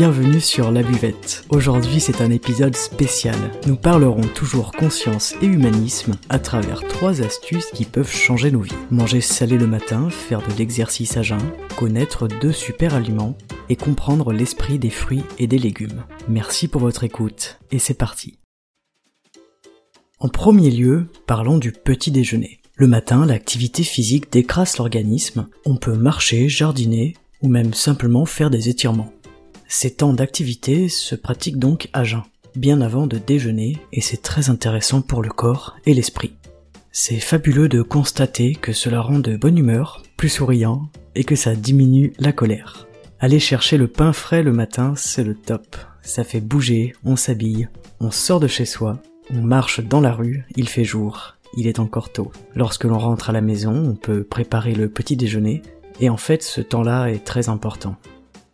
bienvenue sur La Buvette. Aujourd'hui c'est un épisode spécial. Nous parlerons toujours conscience et humanisme à travers trois astuces qui peuvent changer nos vies. Manger salé le matin, faire de l'exercice à jeun, connaître deux super aliments et comprendre l'esprit des fruits et des légumes. Merci pour votre écoute et c'est parti. En premier lieu, parlons du petit déjeuner. Le matin, l'activité physique décrasse l'organisme. On peut marcher, jardiner ou même simplement faire des étirements. Ces temps d'activité se pratiquent donc à jeun, bien avant de déjeuner, et c'est très intéressant pour le corps et l'esprit. C'est fabuleux de constater que cela rend de bonne humeur, plus souriant, et que ça diminue la colère. Aller chercher le pain frais le matin, c'est le top. Ça fait bouger, on s'habille, on sort de chez soi, on marche dans la rue, il fait jour, il est encore tôt. Lorsque l'on rentre à la maison, on peut préparer le petit déjeuner, et en fait ce temps-là est très important.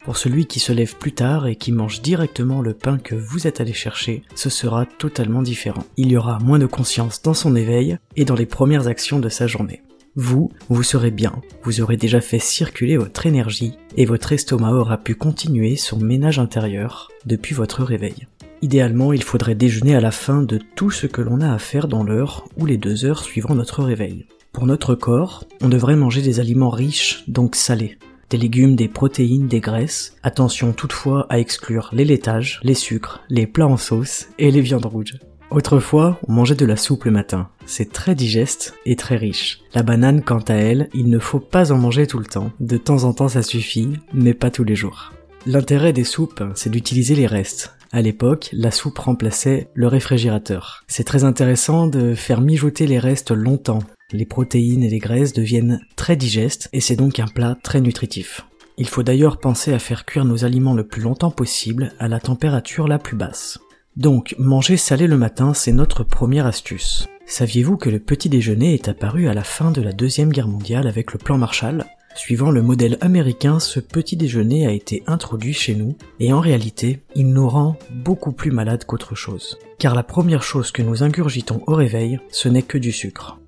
Pour celui qui se lève plus tard et qui mange directement le pain que vous êtes allé chercher, ce sera totalement différent. Il y aura moins de conscience dans son éveil et dans les premières actions de sa journée. Vous, vous serez bien, vous aurez déjà fait circuler votre énergie et votre estomac aura pu continuer son ménage intérieur depuis votre réveil. Idéalement, il faudrait déjeuner à la fin de tout ce que l'on a à faire dans l'heure ou les deux heures suivant notre réveil. Pour notre corps, on devrait manger des aliments riches, donc salés des légumes, des protéines, des graisses. Attention toutefois à exclure les laitages, les sucres, les plats en sauce et les viandes rouges. Autrefois, on mangeait de la soupe le matin. C'est très digeste et très riche. La banane, quant à elle, il ne faut pas en manger tout le temps. De temps en temps ça suffit, mais pas tous les jours. L'intérêt des soupes, c'est d'utiliser les restes. À l'époque, la soupe remplaçait le réfrigérateur. C'est très intéressant de faire mijoter les restes longtemps, les protéines et les graisses deviennent très digestes et c'est donc un plat très nutritif. Il faut d'ailleurs penser à faire cuire nos aliments le plus longtemps possible à la température la plus basse. Donc, manger salé le matin, c'est notre première astuce. Saviez-vous que le petit déjeuner est apparu à la fin de la Deuxième Guerre mondiale avec le plan Marshall? Suivant le modèle américain, ce petit déjeuner a été introduit chez nous, et en réalité, il nous rend beaucoup plus malades qu'autre chose. Car la première chose que nous ingurgitons au réveil, ce n'est que du sucre.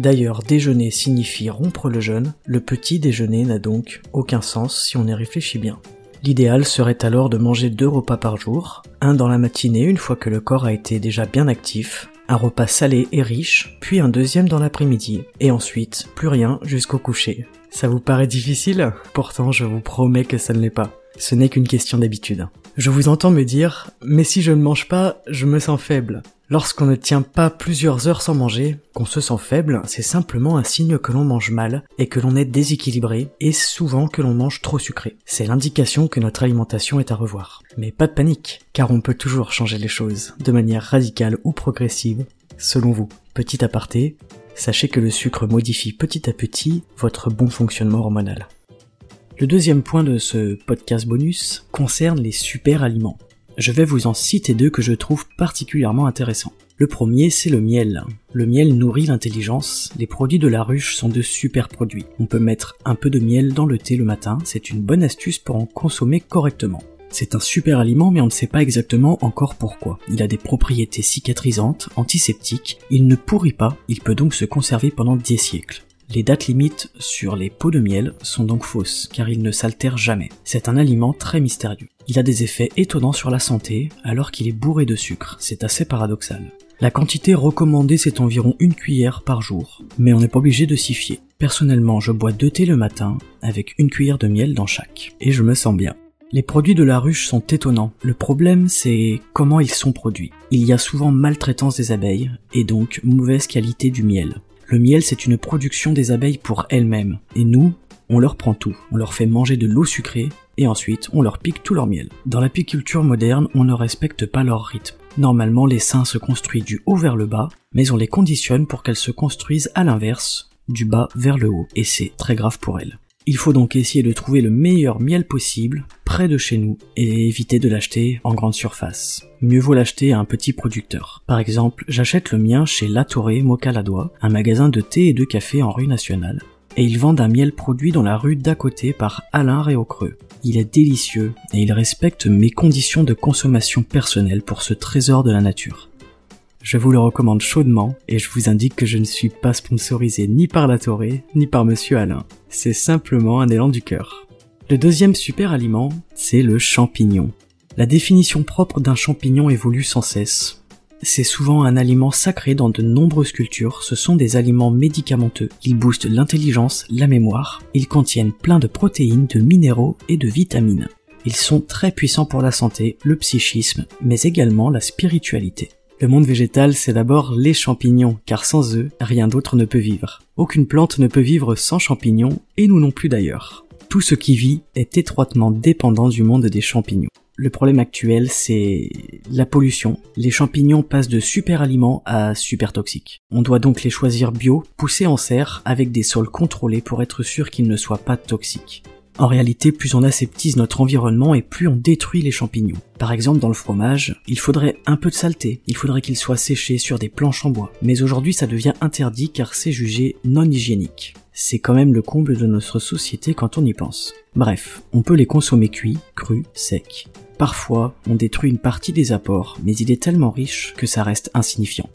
D'ailleurs, déjeuner signifie rompre le jeûne, le petit déjeuner n'a donc aucun sens si on y réfléchit bien. L'idéal serait alors de manger deux repas par jour, un dans la matinée une fois que le corps a été déjà bien actif, un repas salé et riche, puis un deuxième dans l'après-midi, et ensuite plus rien jusqu'au coucher. Ça vous paraît difficile? Pourtant je vous promets que ça ne l'est pas. Ce n'est qu'une question d'habitude. Je vous entends me dire, mais si je ne mange pas, je me sens faible. Lorsqu'on ne tient pas plusieurs heures sans manger, qu'on se sent faible, c'est simplement un signe que l'on mange mal et que l'on est déséquilibré et souvent que l'on mange trop sucré. C'est l'indication que notre alimentation est à revoir. Mais pas de panique, car on peut toujours changer les choses, de manière radicale ou progressive, selon vous. Petit aparté, sachez que le sucre modifie petit à petit votre bon fonctionnement hormonal. Le deuxième point de ce podcast bonus concerne les super aliments. Je vais vous en citer deux que je trouve particulièrement intéressants. Le premier, c'est le miel. Le miel nourrit l'intelligence, les produits de la ruche sont de super produits. On peut mettre un peu de miel dans le thé le matin, c'est une bonne astuce pour en consommer correctement. C'est un super aliment mais on ne sait pas exactement encore pourquoi. Il a des propriétés cicatrisantes, antiseptiques, il ne pourrit pas, il peut donc se conserver pendant des siècles. Les dates limites sur les pots de miel sont donc fausses, car il ne s'altèrent jamais. C'est un aliment très mystérieux. Il a des effets étonnants sur la santé, alors qu'il est bourré de sucre. C'est assez paradoxal. La quantité recommandée c'est environ une cuillère par jour, mais on n'est pas obligé de s'y fier. Personnellement, je bois deux thés le matin, avec une cuillère de miel dans chaque, et je me sens bien. Les produits de la ruche sont étonnants. Le problème, c'est comment ils sont produits. Il y a souvent maltraitance des abeilles, et donc mauvaise qualité du miel. Le miel, c'est une production des abeilles pour elles-mêmes. Et nous, on leur prend tout. On leur fait manger de l'eau sucrée et ensuite on leur pique tout leur miel. Dans l'apiculture moderne, on ne respecte pas leur rythme. Normalement, l'essaim se construit du haut vers le bas, mais on les conditionne pour qu'elles se construisent à l'inverse, du bas vers le haut, et c'est très grave pour elles. Il faut donc essayer de trouver le meilleur miel possible près de chez nous et éviter de l'acheter en grande surface. Mieux vaut l'acheter à un petit producteur. Par exemple, j'achète le mien chez La Torre Mocaladois, un magasin de thé et de café en rue nationale. Et ils vendent un miel produit dans la rue d'à côté par Alain Réaucreux. Il est délicieux et il respecte mes conditions de consommation personnelle pour ce trésor de la nature. Je vous le recommande chaudement et je vous indique que je ne suis pas sponsorisé ni par la Toré ni par monsieur Alain. C'est simplement un élan du cœur. Le deuxième super aliment, c'est le champignon. La définition propre d'un champignon évolue sans cesse. C'est souvent un aliment sacré dans de nombreuses cultures, ce sont des aliments médicamenteux. Ils boostent l'intelligence, la mémoire, ils contiennent plein de protéines, de minéraux et de vitamines. Ils sont très puissants pour la santé, le psychisme, mais également la spiritualité. Le monde végétal, c'est d'abord les champignons, car sans eux, rien d'autre ne peut vivre. Aucune plante ne peut vivre sans champignons, et nous non plus d'ailleurs. Tout ce qui vit est étroitement dépendant du monde des champignons. Le problème actuel, c'est la pollution. Les champignons passent de super aliments à super toxiques. On doit donc les choisir bio, poussés en serre, avec des sols contrôlés pour être sûr qu'ils ne soient pas toxiques. En réalité, plus on aseptise notre environnement et plus on détruit les champignons. Par exemple, dans le fromage, il faudrait un peu de saleté, il faudrait qu'il soit séché sur des planches en bois. Mais aujourd'hui, ça devient interdit car c'est jugé non hygiénique. C'est quand même le comble de notre société quand on y pense. Bref, on peut les consommer cuits, crus, secs. Parfois, on détruit une partie des apports, mais il est tellement riche que ça reste insignifiant.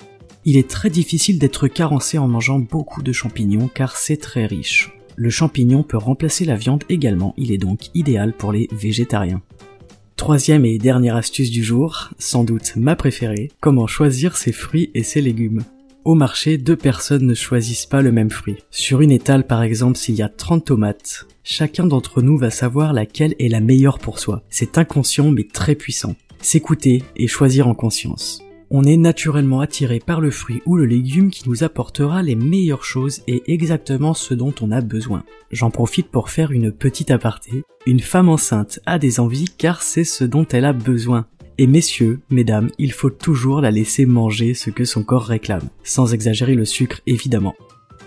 Il est très difficile d'être carencé en mangeant beaucoup de champignons car c'est très riche. Le champignon peut remplacer la viande également, il est donc idéal pour les végétariens. Troisième et dernière astuce du jour, sans doute ma préférée, comment choisir ses fruits et ses légumes. Au marché, deux personnes ne choisissent pas le même fruit. Sur une étale par exemple, s'il y a 30 tomates, chacun d'entre nous va savoir laquelle est la meilleure pour soi. C'est inconscient mais très puissant. S'écouter et choisir en conscience. On est naturellement attiré par le fruit ou le légume qui nous apportera les meilleures choses et exactement ce dont on a besoin. J'en profite pour faire une petite aparté. Une femme enceinte a des envies car c'est ce dont elle a besoin. Et messieurs, mesdames, il faut toujours la laisser manger ce que son corps réclame, sans exagérer le sucre évidemment.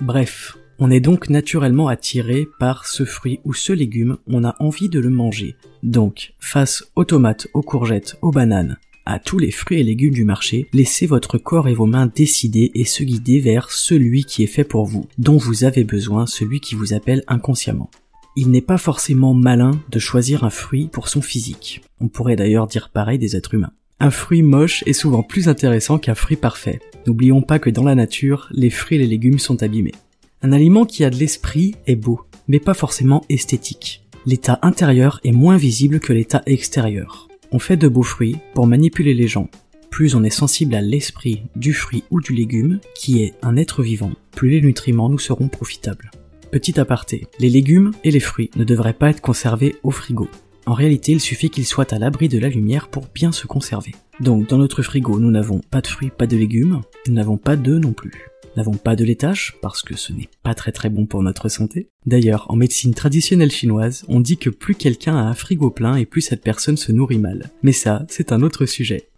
Bref, on est donc naturellement attiré par ce fruit ou ce légume, on a envie de le manger. Donc, face aux tomates, aux courgettes, aux bananes, à tous les fruits et légumes du marché, laissez votre corps et vos mains décider et se guider vers celui qui est fait pour vous, dont vous avez besoin, celui qui vous appelle inconsciemment. Il n'est pas forcément malin de choisir un fruit pour son physique. On pourrait d'ailleurs dire pareil des êtres humains. Un fruit moche est souvent plus intéressant qu'un fruit parfait. N'oublions pas que dans la nature, les fruits et les légumes sont abîmés. Un aliment qui a de l'esprit est beau, mais pas forcément esthétique. L'état intérieur est moins visible que l'état extérieur. On fait de beaux fruits pour manipuler les gens. Plus on est sensible à l'esprit du fruit ou du légume, qui est un être vivant, plus les nutriments nous seront profitables. Petit aparté, les légumes et les fruits ne devraient pas être conservés au frigo. En réalité, il suffit qu'ils soient à l'abri de la lumière pour bien se conserver. Donc dans notre frigo, nous n'avons pas de fruits, pas de légumes, nous n'avons pas d'œufs non plus n'avons pas de laitage, parce que ce n'est pas très très bon pour notre santé. D'ailleurs, en médecine traditionnelle chinoise, on dit que plus quelqu'un a un frigo plein et plus cette personne se nourrit mal. Mais ça, c'est un autre sujet.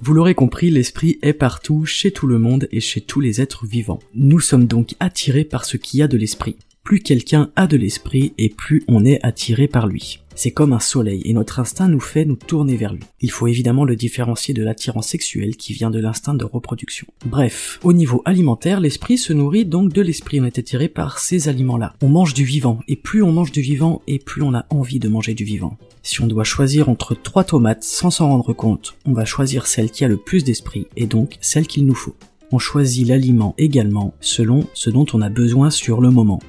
Vous l'aurez compris, l'esprit est partout, chez tout le monde et chez tous les êtres vivants. Nous sommes donc attirés par ce qui a de l'esprit. Plus quelqu'un a de l'esprit et plus on est attiré par lui. C'est comme un soleil et notre instinct nous fait nous tourner vers lui. Il faut évidemment le différencier de l'attirance sexuelle qui vient de l'instinct de reproduction. Bref, au niveau alimentaire, l'esprit se nourrit donc de l'esprit. On est attiré par ces aliments-là. On mange du vivant et plus on mange du vivant et plus on a envie de manger du vivant. Si on doit choisir entre trois tomates sans s'en rendre compte, on va choisir celle qui a le plus d'esprit et donc celle qu'il nous faut. On choisit l'aliment également selon ce dont on a besoin sur le moment.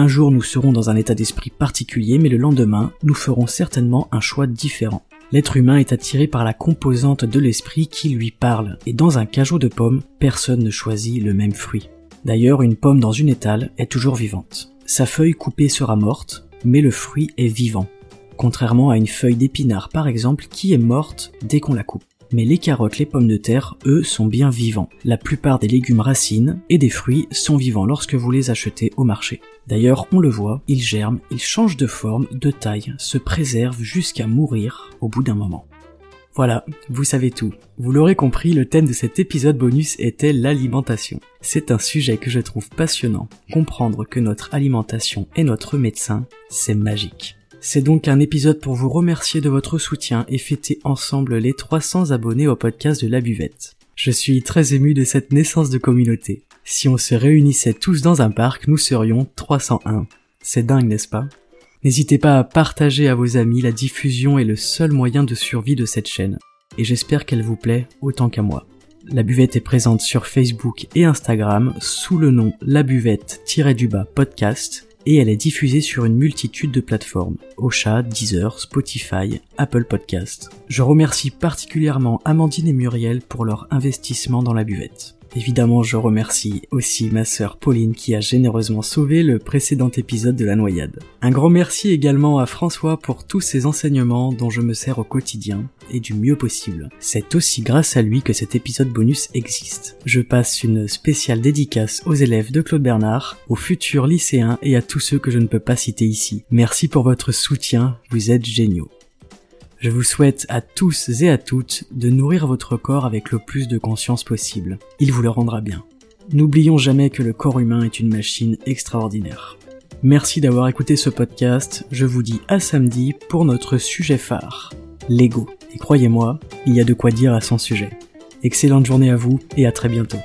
Un jour nous serons dans un état d'esprit particulier, mais le lendemain, nous ferons certainement un choix différent. L'être humain est attiré par la composante de l'esprit qui lui parle, et dans un cajot de pommes, personne ne choisit le même fruit. D'ailleurs, une pomme dans une étale est toujours vivante. Sa feuille coupée sera morte, mais le fruit est vivant. Contrairement à une feuille d'épinard par exemple qui est morte dès qu'on la coupe mais les carottes, les pommes de terre, eux, sont bien vivants. La plupart des légumes racines et des fruits sont vivants lorsque vous les achetez au marché. D'ailleurs, on le voit, ils germent, ils changent de forme, de taille, se préservent jusqu'à mourir au bout d'un moment. Voilà, vous savez tout. Vous l'aurez compris, le thème de cet épisode bonus était l'alimentation. C'est un sujet que je trouve passionnant. Comprendre que notre alimentation est notre médecin, c'est magique. C'est donc un épisode pour vous remercier de votre soutien et fêter ensemble les 300 abonnés au podcast de la buvette. Je suis très ému de cette naissance de communauté. Si on se réunissait tous dans un parc, nous serions 301. C'est dingue, n'est-ce pas? N'hésitez pas à partager à vos amis, la diffusion est le seul moyen de survie de cette chaîne. Et j'espère qu'elle vous plaît autant qu'à moi. La buvette est présente sur Facebook et Instagram sous le nom La Buvette-du-bas podcast et elle est diffusée sur une multitude de plateformes, Ocha, Deezer, Spotify, Apple Podcast. Je remercie particulièrement Amandine et Muriel pour leur investissement dans la buvette. Évidemment, je remercie aussi ma sœur Pauline qui a généreusement sauvé le précédent épisode de la noyade. Un grand merci également à François pour tous ses enseignements dont je me sers au quotidien et du mieux possible. C'est aussi grâce à lui que cet épisode bonus existe. Je passe une spéciale dédicace aux élèves de Claude Bernard, aux futurs lycéens et à tous ceux que je ne peux pas citer ici. Merci pour votre soutien, vous êtes géniaux. Je vous souhaite à tous et à toutes de nourrir votre corps avec le plus de conscience possible. Il vous le rendra bien. N'oublions jamais que le corps humain est une machine extraordinaire. Merci d'avoir écouté ce podcast, je vous dis à samedi pour notre sujet phare, l'ego. Et croyez-moi, il y a de quoi dire à son sujet. Excellente journée à vous et à très bientôt.